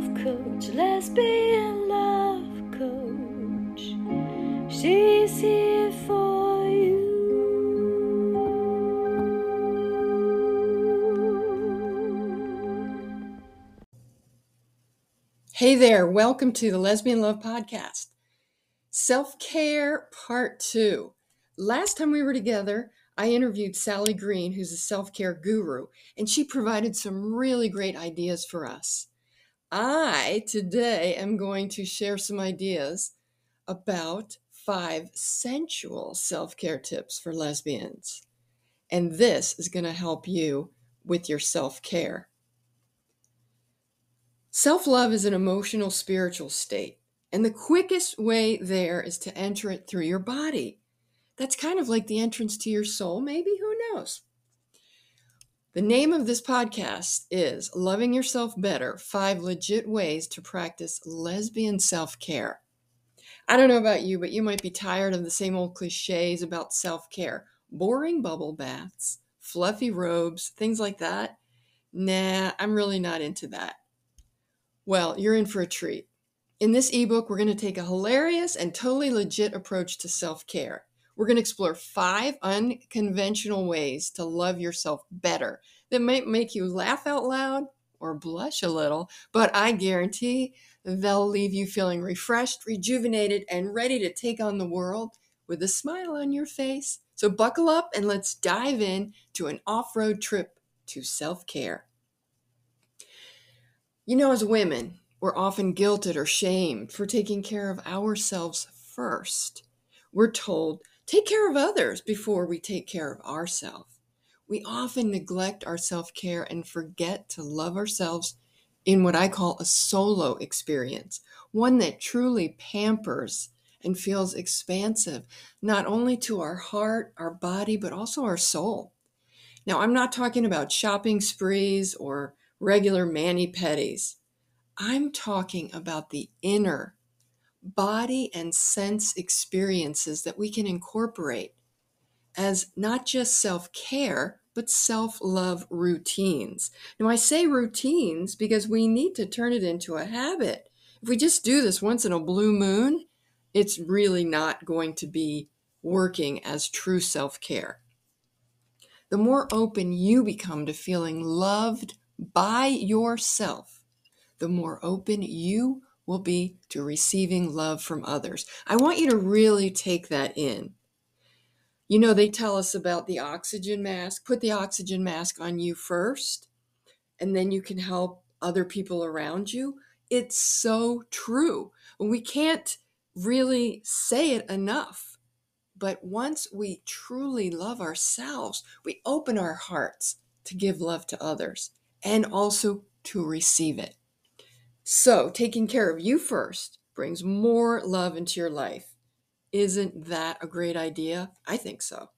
love coach, lesbian love coach. She's here for you. Hey there, welcome to the Lesbian Love Podcast. Self care part two. Last time we were together, I interviewed Sally Green, who's a self care guru, and she provided some really great ideas for us. I today am going to share some ideas about five sensual self care tips for lesbians. And this is going to help you with your self care. Self love is an emotional, spiritual state. And the quickest way there is to enter it through your body. That's kind of like the entrance to your soul, maybe, who knows? The name of this podcast is Loving Yourself Better Five Legit Ways to Practice Lesbian Self Care. I don't know about you, but you might be tired of the same old cliches about self care boring bubble baths, fluffy robes, things like that. Nah, I'm really not into that. Well, you're in for a treat. In this ebook, we're going to take a hilarious and totally legit approach to self care. We're going to explore five unconventional ways to love yourself better that might make you laugh out loud or blush a little, but I guarantee they'll leave you feeling refreshed, rejuvenated, and ready to take on the world with a smile on your face. So buckle up and let's dive in to an off road trip to self care. You know, as women, we're often guilted or shamed for taking care of ourselves first. We're told, take care of others before we take care of ourselves. We often neglect our self care and forget to love ourselves in what I call a solo experience, one that truly pampers and feels expansive, not only to our heart, our body, but also our soul. Now, I'm not talking about shopping sprees or regular mani pedis. I'm talking about the inner body and sense experiences that we can incorporate as not just self care, but self love routines. Now, I say routines because we need to turn it into a habit. If we just do this once in a blue moon, it's really not going to be working as true self care. The more open you become to feeling loved by yourself, the more open you will be to receiving love from others. I want you to really take that in. You know, they tell us about the oxygen mask. Put the oxygen mask on you first, and then you can help other people around you. It's so true. We can't really say it enough. But once we truly love ourselves, we open our hearts to give love to others and also to receive it. So, taking care of you first brings more love into your life. Isn't that a great idea? I think so.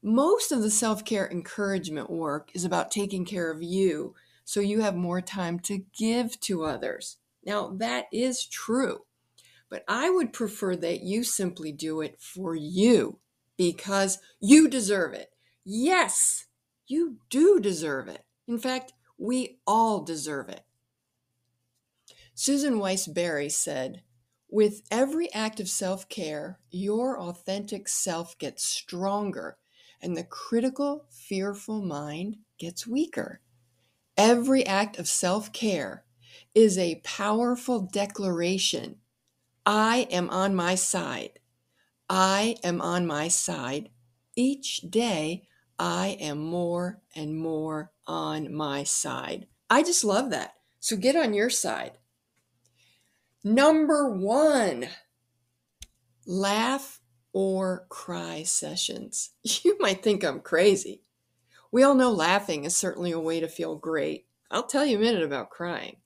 Most of the self care encouragement work is about taking care of you so you have more time to give to others. Now, that is true, but I would prefer that you simply do it for you because you deserve it. Yes, you do deserve it. In fact, we all deserve it. Susan Weiss Berry said, With every act of self care, your authentic self gets stronger and the critical, fearful mind gets weaker. Every act of self care is a powerful declaration I am on my side. I am on my side. Each day, I am more and more on my side. I just love that. So get on your side. Number one, laugh or cry sessions. You might think I'm crazy. We all know laughing is certainly a way to feel great. I'll tell you a minute about crying.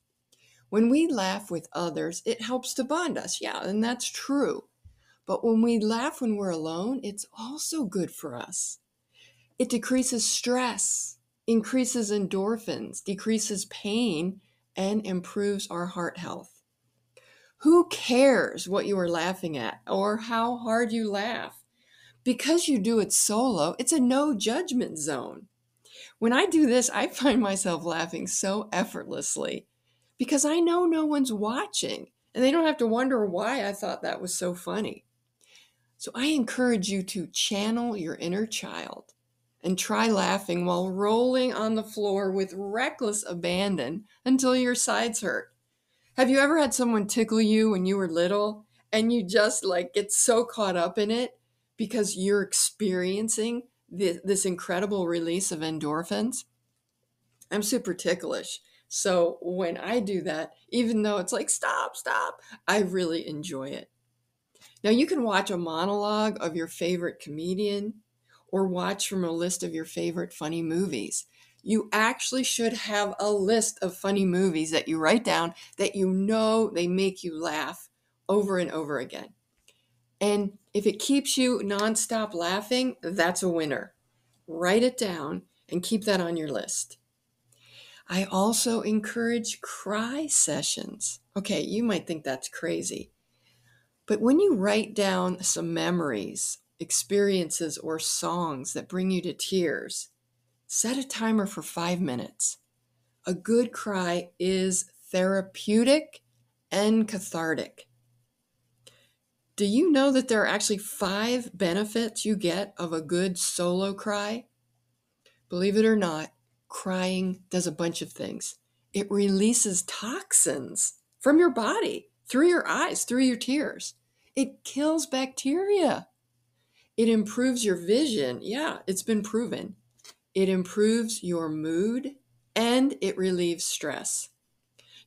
When we laugh with others, it helps to bond us. Yeah, and that's true. But when we laugh when we're alone, it's also good for us. It decreases stress, increases endorphins, decreases pain, and improves our heart health. Who cares what you are laughing at or how hard you laugh? Because you do it solo, it's a no judgment zone. When I do this, I find myself laughing so effortlessly because I know no one's watching and they don't have to wonder why I thought that was so funny. So I encourage you to channel your inner child and try laughing while rolling on the floor with reckless abandon until your sides hurt. Have you ever had someone tickle you when you were little and you just like get so caught up in it because you're experiencing this, this incredible release of endorphins? I'm super ticklish. So when I do that, even though it's like, stop, stop, I really enjoy it. Now you can watch a monologue of your favorite comedian or watch from a list of your favorite funny movies. You actually should have a list of funny movies that you write down that you know they make you laugh over and over again. And if it keeps you nonstop laughing, that's a winner. Write it down and keep that on your list. I also encourage cry sessions. Okay, you might think that's crazy. But when you write down some memories, experiences, or songs that bring you to tears, set a timer for five minutes. A good cry is therapeutic and cathartic. Do you know that there are actually five benefits you get of a good solo cry? Believe it or not, crying does a bunch of things. It releases toxins from your body through your eyes, through your tears. It kills bacteria. It improves your vision. Yeah, it's been proven. It improves your mood and it relieves stress.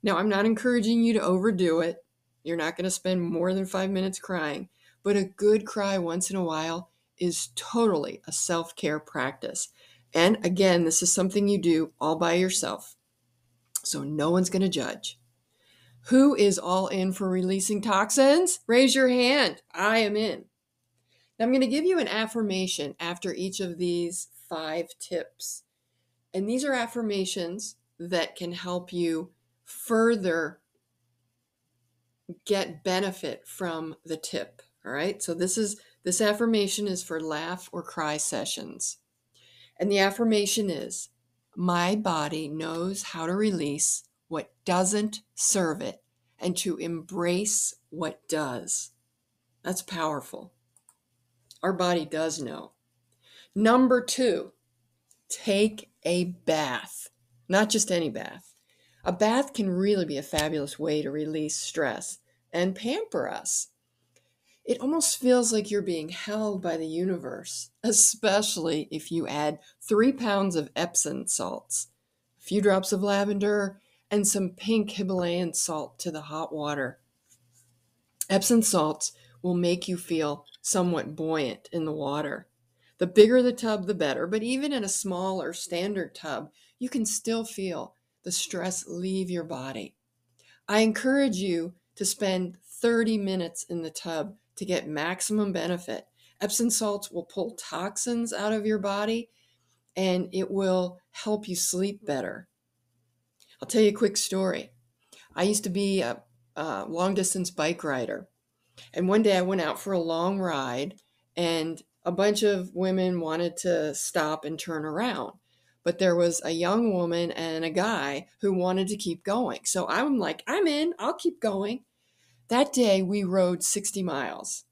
Now, I'm not encouraging you to overdo it. You're not going to spend more than five minutes crying, but a good cry once in a while is totally a self care practice. And again, this is something you do all by yourself. So no one's going to judge. Who is all in for releasing toxins? Raise your hand. I am in. Now, I'm going to give you an affirmation after each of these five tips. And these are affirmations that can help you further get benefit from the tip. All right. So this is this affirmation is for laugh or cry sessions. And the affirmation is my body knows how to release what doesn't serve it and to embrace what does. That's powerful. Our body does know. Number two, take a bath, not just any bath. A bath can really be a fabulous way to release stress and pamper us. It almost feels like you're being held by the universe, especially if you add three pounds of Epsom salts, a few drops of lavender, and some pink Himalayan salt to the hot water. Epsom salts will make you feel somewhat buoyant in the water. The bigger the tub, the better, but even in a smaller standard tub, you can still feel the stress leave your body. I encourage you to spend 30 minutes in the tub to get maximum benefit. Epsom salts will pull toxins out of your body and it will help you sleep better. I'll tell you a quick story. I used to be a, a long distance bike rider. And one day I went out for a long ride, and a bunch of women wanted to stop and turn around. But there was a young woman and a guy who wanted to keep going. So I'm like, I'm in, I'll keep going. That day we rode 60 miles.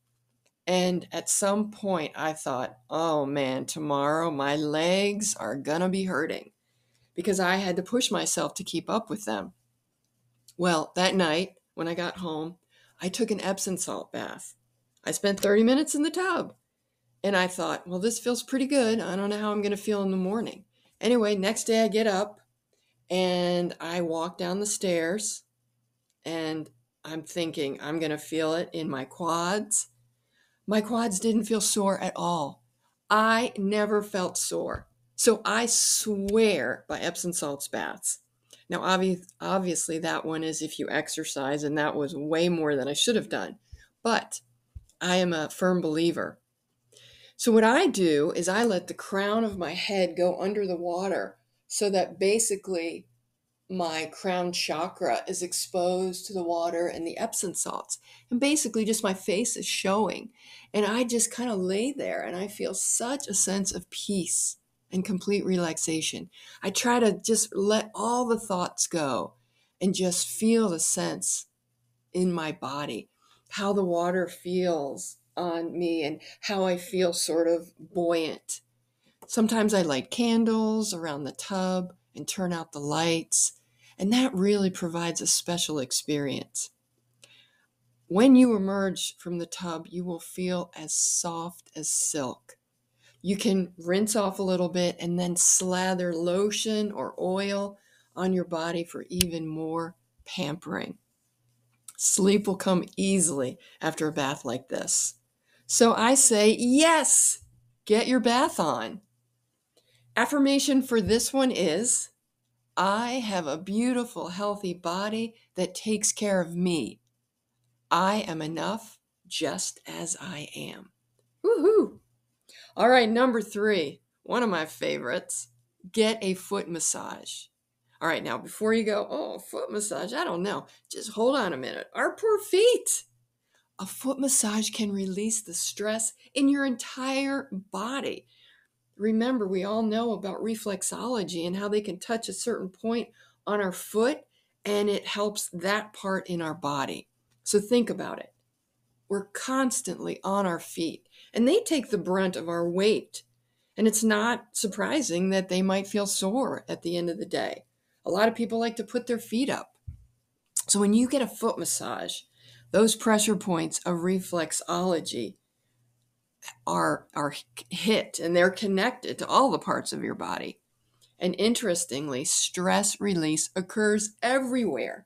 And at some point I thought, oh man, tomorrow my legs are gonna be hurting because I had to push myself to keep up with them. Well, that night when I got home, I took an Epsom salt bath. I spent 30 minutes in the tub. And I thought, well, this feels pretty good. I don't know how I'm going to feel in the morning. Anyway, next day I get up and I walk down the stairs and I'm thinking I'm going to feel it in my quads. My quads didn't feel sore at all. I never felt sore. So I swear by Epsom salts baths. Now, obvi- obviously, that one is if you exercise, and that was way more than I should have done. But I am a firm believer. So, what I do is I let the crown of my head go under the water so that basically my crown chakra is exposed to the water and the Epsom salts. And basically, just my face is showing. And I just kind of lay there and I feel such a sense of peace and complete relaxation. I try to just let all the thoughts go and just feel the sense in my body, how the water feels on me and how I feel sort of buoyant. Sometimes I light candles around the tub and turn out the lights, and that really provides a special experience. When you emerge from the tub, you will feel as soft as silk. You can rinse off a little bit and then slather lotion or oil on your body for even more pampering. Sleep will come easily after a bath like this. So I say, yes, get your bath on. Affirmation for this one is I have a beautiful, healthy body that takes care of me. I am enough just as I am. Woohoo! All right, number three, one of my favorites get a foot massage. All right, now before you go, oh, foot massage, I don't know. Just hold on a minute. Our poor feet. A foot massage can release the stress in your entire body. Remember, we all know about reflexology and how they can touch a certain point on our foot and it helps that part in our body. So think about it. We're constantly on our feet and they take the brunt of our weight. And it's not surprising that they might feel sore at the end of the day. A lot of people like to put their feet up. So when you get a foot massage, those pressure points of reflexology are are hit and they're connected to all the parts of your body. And interestingly, stress release occurs everywhere.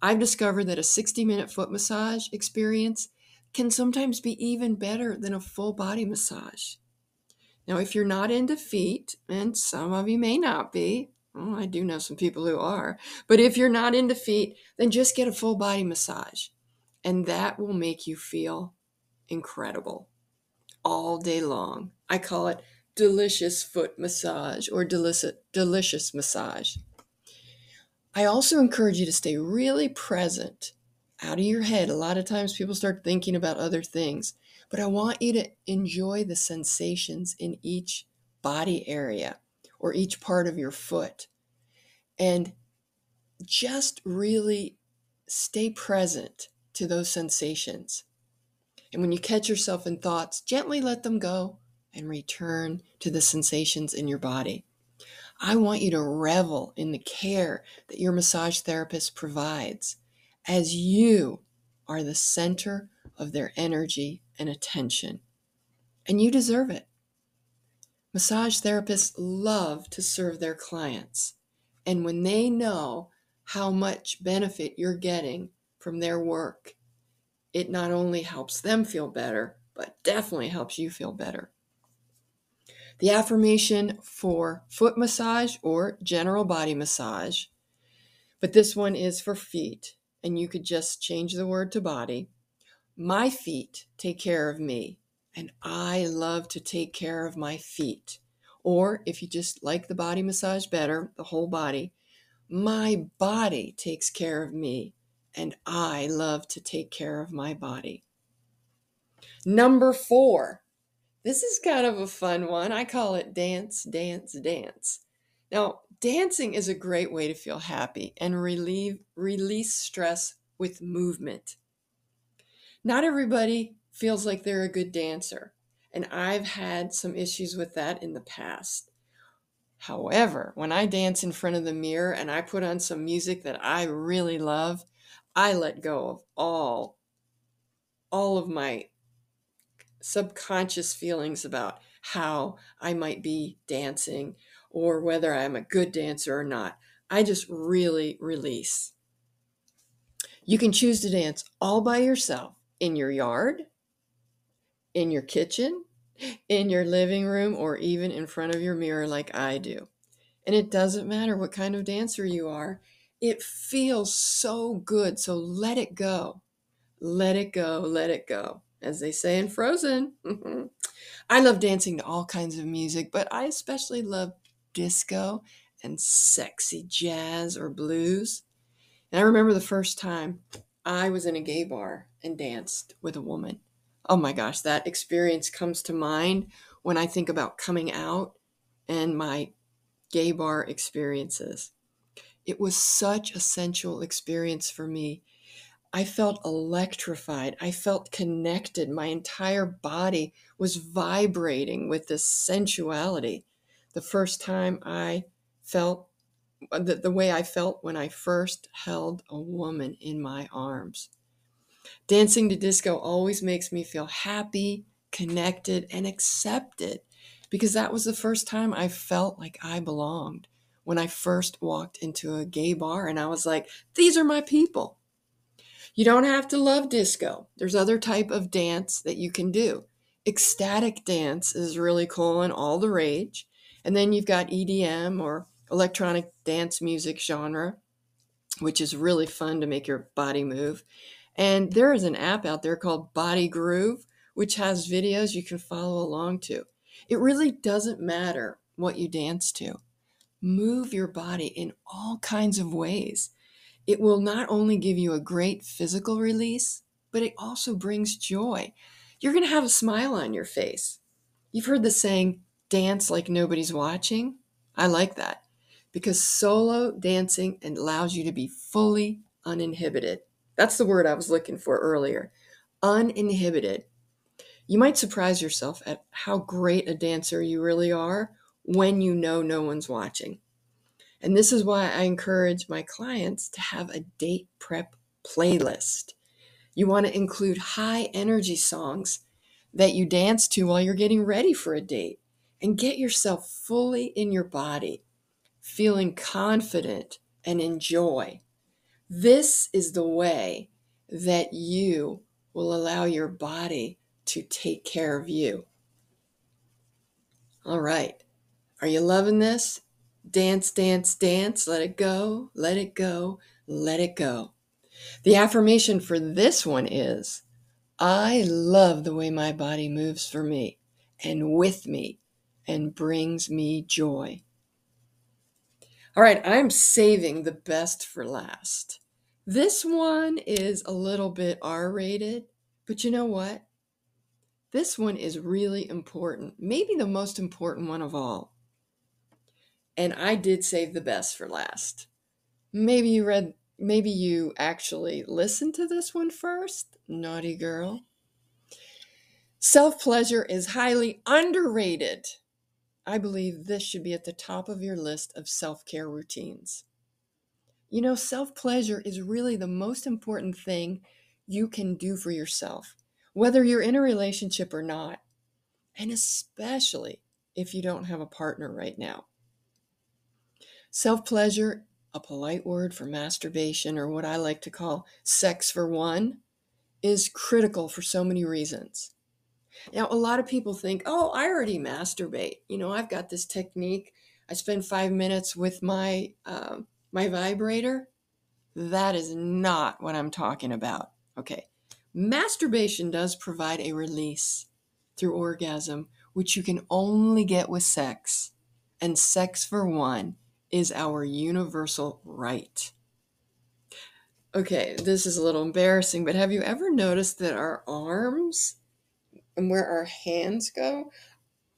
I've discovered that a 60 minute foot massage experience can sometimes be even better than a full body massage. Now, if you're not into feet, and some of you may not be, well, I do know some people who are, but if you're not into feet, then just get a full body massage and that will make you feel incredible all day long. I call it delicious foot massage or delicious, delicious massage. I also encourage you to stay really present out of your head. A lot of times people start thinking about other things, but I want you to enjoy the sensations in each body area or each part of your foot. And just really stay present to those sensations. And when you catch yourself in thoughts, gently let them go and return to the sensations in your body. I want you to revel in the care that your massage therapist provides as you are the center of their energy and attention. And you deserve it. Massage therapists love to serve their clients. And when they know how much benefit you're getting from their work, it not only helps them feel better, but definitely helps you feel better. The affirmation for foot massage or general body massage, but this one is for feet, and you could just change the word to body. My feet take care of me, and I love to take care of my feet. Or if you just like the body massage better, the whole body, my body takes care of me, and I love to take care of my body. Number four, this is kind of a fun one. I call it dance, dance, dance. Now, dancing is a great way to feel happy and relieve release stress with movement. Not everybody feels like they're a good dancer, and I've had some issues with that in the past. However, when I dance in front of the mirror and I put on some music that I really love, I let go of all all of my subconscious feelings about how I might be dancing or whether I'm a good dancer or not. I just really release. You can choose to dance all by yourself in your yard, in your kitchen, in your living room, or even in front of your mirror, like I do. And it doesn't matter what kind of dancer you are, it feels so good. So let it go. Let it go. Let it go. As they say in Frozen. I love dancing to all kinds of music, but I especially love disco and sexy jazz or blues. And I remember the first time I was in a gay bar and danced with a woman. Oh my gosh, that experience comes to mind when I think about coming out and my gay bar experiences It was such a sensual experience for me. I felt electrified. I felt connected. My entire body was vibrating with this sensuality. The first time I felt the, the way I felt when I first held a woman in my arms. Dancing to disco always makes me feel happy, connected, and accepted because that was the first time I felt like I belonged when I first walked into a gay bar and I was like, these are my people. You don't have to love disco. There's other type of dance that you can do. Ecstatic dance is really cool and all the rage. And then you've got EDM or electronic dance music genre, which is really fun to make your body move. And there is an app out there called Body Groove, which has videos you can follow along to. It really doesn't matter what you dance to. Move your body in all kinds of ways. It will not only give you a great physical release, but it also brings joy. You're going to have a smile on your face. You've heard the saying, dance like nobody's watching. I like that because solo dancing allows you to be fully uninhibited. That's the word I was looking for earlier. Uninhibited. You might surprise yourself at how great a dancer you really are when you know no one's watching. And this is why I encourage my clients to have a date prep playlist. You want to include high energy songs that you dance to while you're getting ready for a date and get yourself fully in your body, feeling confident and in joy. This is the way that you will allow your body to take care of you. All right. Are you loving this? Dance, dance, dance. Let it go. Let it go. Let it go. The affirmation for this one is I love the way my body moves for me and with me and brings me joy. All right, I'm saving the best for last. This one is a little bit R rated, but you know what? This one is really important, maybe the most important one of all. And I did save the best for last. Maybe you read, maybe you actually listened to this one first, naughty girl. Self pleasure is highly underrated. I believe this should be at the top of your list of self care routines. You know, self pleasure is really the most important thing you can do for yourself whether you're in a relationship or not, and especially if you don't have a partner right now. Self pleasure, a polite word for masturbation, or what I like to call sex for one, is critical for so many reasons. Now, a lot of people think, oh, I already masturbate. You know, I've got this technique. I spend five minutes with my uh, my vibrator. That is not what I'm talking about. Okay, Masturbation does provide a release through orgasm, which you can only get with sex. And sex for one is our universal right. Okay, this is a little embarrassing, but have you ever noticed that our arms and where our hands go,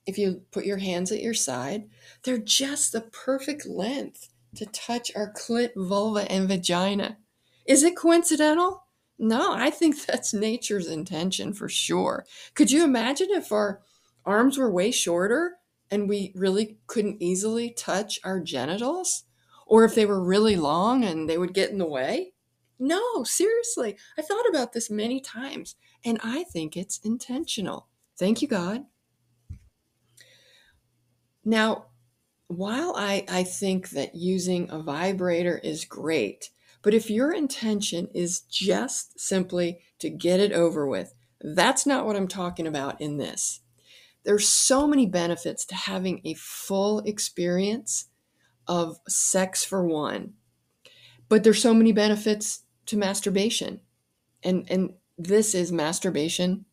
if you put your hands at your side, they're just the perfect length to touch our clit, vulva, and vagina. Is it coincidental? No, I think that's nature's intention for sure. Could you imagine if our arms were way shorter and we really couldn't easily touch our genitals? Or if they were really long and they would get in the way? No, seriously. I thought about this many times and I think it's intentional. Thank you, God. Now, while I, I think that using a vibrator is great, but if your intention is just simply to get it over with, that's not what I'm talking about in this. There's so many benefits to having a full experience of sex for one. But there's so many benefits to masturbation. And and this is masturbation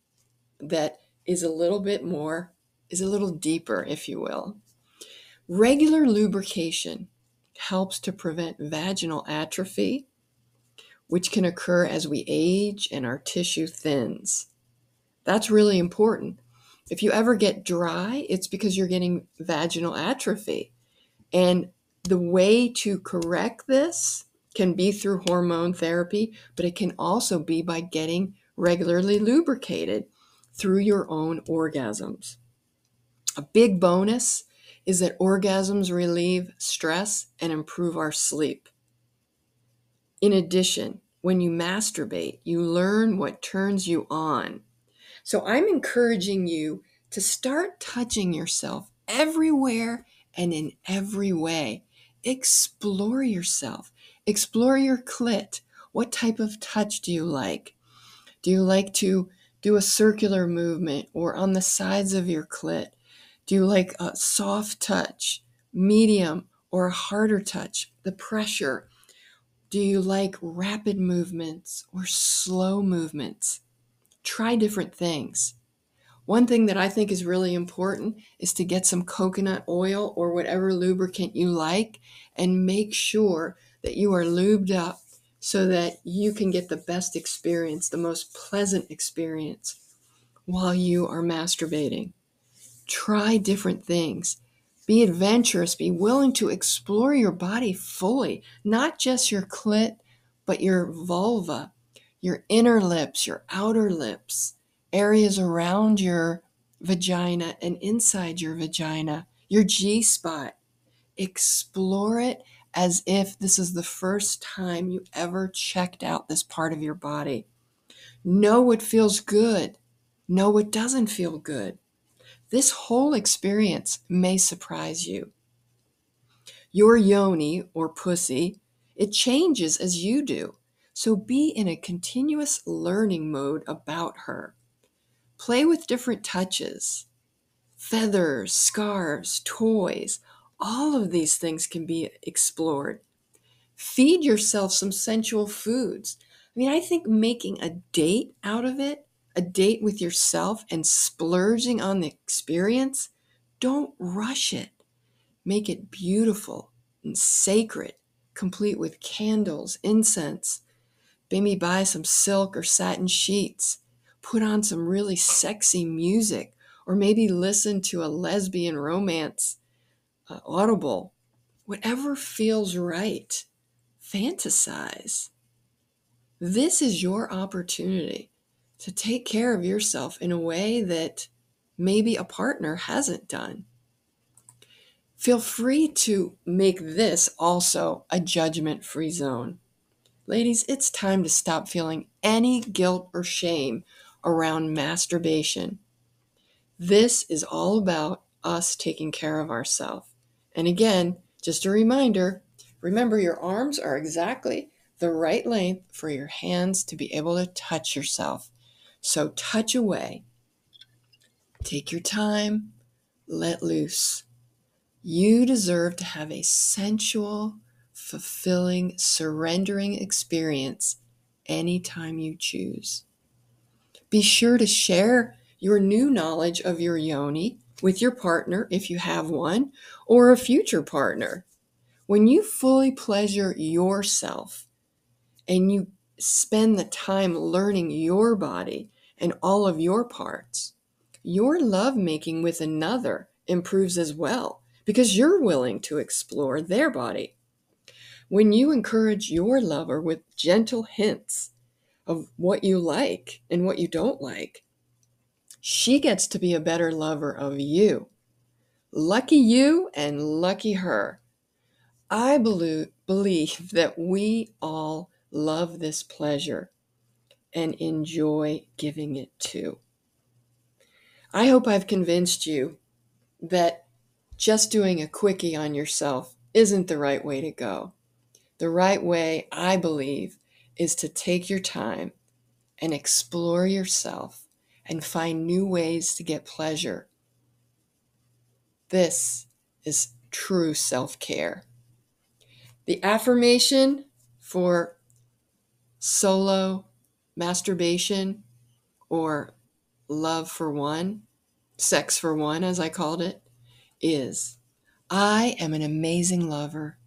that is a little bit more is a little deeper, if you will. Regular lubrication helps to prevent vaginal atrophy, which can occur as we age and our tissue thins. That's really important. If you ever get dry, it's because you're getting vaginal atrophy. And The way to correct this can be through hormone therapy, but it can also be by getting regularly lubricated through your own orgasms. A big bonus is that orgasms relieve stress and improve our sleep. In addition, when you masturbate, you learn what turns you on. So I'm encouraging you to start touching yourself everywhere and in every way. Explore yourself, explore your clit. What type of touch do you like? Do you like to do a circular movement or on the sides of your clit? Do you like a soft touch, medium, or a harder touch? The pressure. Do you like rapid movements or slow movements? Try different things. One thing that I think is really important is to get some coconut oil or whatever lubricant you like and make sure that you are lubed up so that you can get the best experience, the most pleasant experience while you are masturbating. Try different things. Be adventurous. Be willing to explore your body fully, not just your clit, but your vulva, your inner lips, your outer lips, areas around your vagina and inside your vagina, your G spot. Explore it as if this is the first time you ever checked out this part of your body. Know what feels good, know what doesn't feel good. This whole experience may surprise you. Your yoni or pussy, it changes as you do. So be in a continuous learning mode about her. Play with different touches. Feathers, scarves, toys, all of these things can be explored. Feed yourself some sensual foods. I mean, I think making a date out of it a date with yourself and splurging on the experience, don't rush it. Make it beautiful and sacred, complete with candles, incense. Maybe buy some silk or satin sheets. Put on some really sexy music, or maybe listen to a lesbian romance uh, audible. Whatever feels right, fantasize. This is your opportunity to take care of yourself in a way that maybe a partner hasn't done. Feel free to make this also a judgment free zone. Ladies, it's time to stop feeling any guilt or shame around masturbation. This is all about us taking care of ourselves. And again, just a reminder remember your arms are exactly the right length for your hands to be able to touch yourself. So touch away. Take your time. Let loose. You deserve to have a sensual, fulfilling, surrendering experience anytime you choose. Be sure to share your new knowledge of your yoni with your partner if you have one, or a future partner. When you fully pleasure yourself and you spend the time learning your body and all of your parts, your lovemaking with another improves as well because you're willing to explore their body. When you encourage your lover with gentle hints of what you like and what you don't like, she gets to be a better lover of you. Lucky you and lucky her. I believe, that we all love this pleasure and enjoy giving it to. I hope I've convinced you that just doing a quickie on yourself isn't the right way to go. The right way, I believe, is to take your time and explore yourself and find new ways to get pleasure. This is true self care. The affirmation for solo masturbation or love for one, sex for one, as I called it, is I am an amazing lover.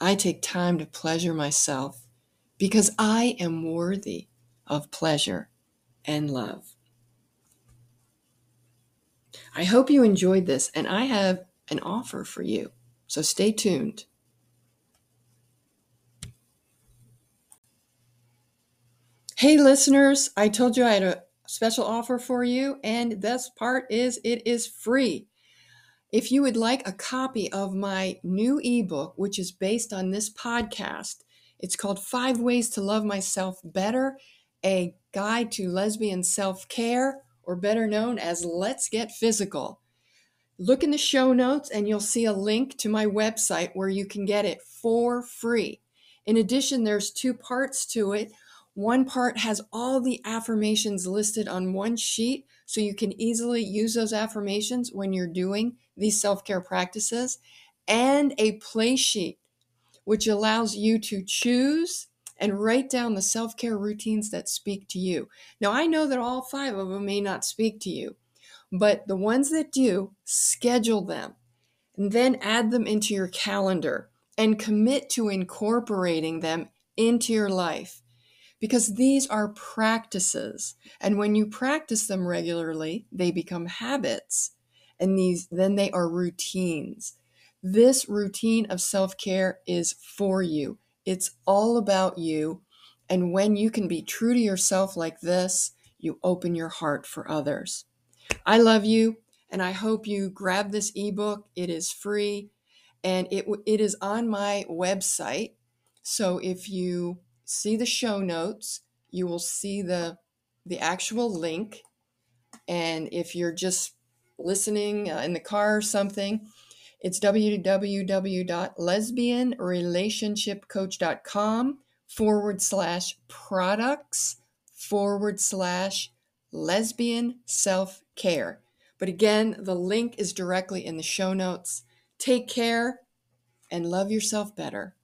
I take time to pleasure myself because I am worthy of pleasure and love. I hope you enjoyed this, and I have an offer for you. So stay tuned. Hey, listeners, I told you I had a special offer for you, and this part is it is free. If you would like a copy of my new ebook, which is based on this podcast, it's called Five Ways to Love Myself Better A Guide to Lesbian Self Care, or better known as Let's Get Physical. Look in the show notes and you'll see a link to my website where you can get it for free. In addition, there's two parts to it. One part has all the affirmations listed on one sheet so you can easily use those affirmations when you're doing these self care practices, and a play sheet, which allows you to choose and write down the self care routines that speak to you. Now, I know that all five of them may not speak to you, but the ones that do, schedule them and then add them into your calendar and commit to incorporating them into your life because these are practices and when you practice them regularly they become habits and these then they are routines this routine of self-care is for you it's all about you and when you can be true to yourself like this you open your heart for others I love you, and I hope you grab this ebook. It is free, and it it is on my website. So if you see the show notes, you will see the the actual link. And if you're just listening uh, in the car or something, it's www.lesbianrelationshipcoach.com forward slash products forward slash lesbian self care. But again, the link is directly in the show notes. Take care and love yourself better.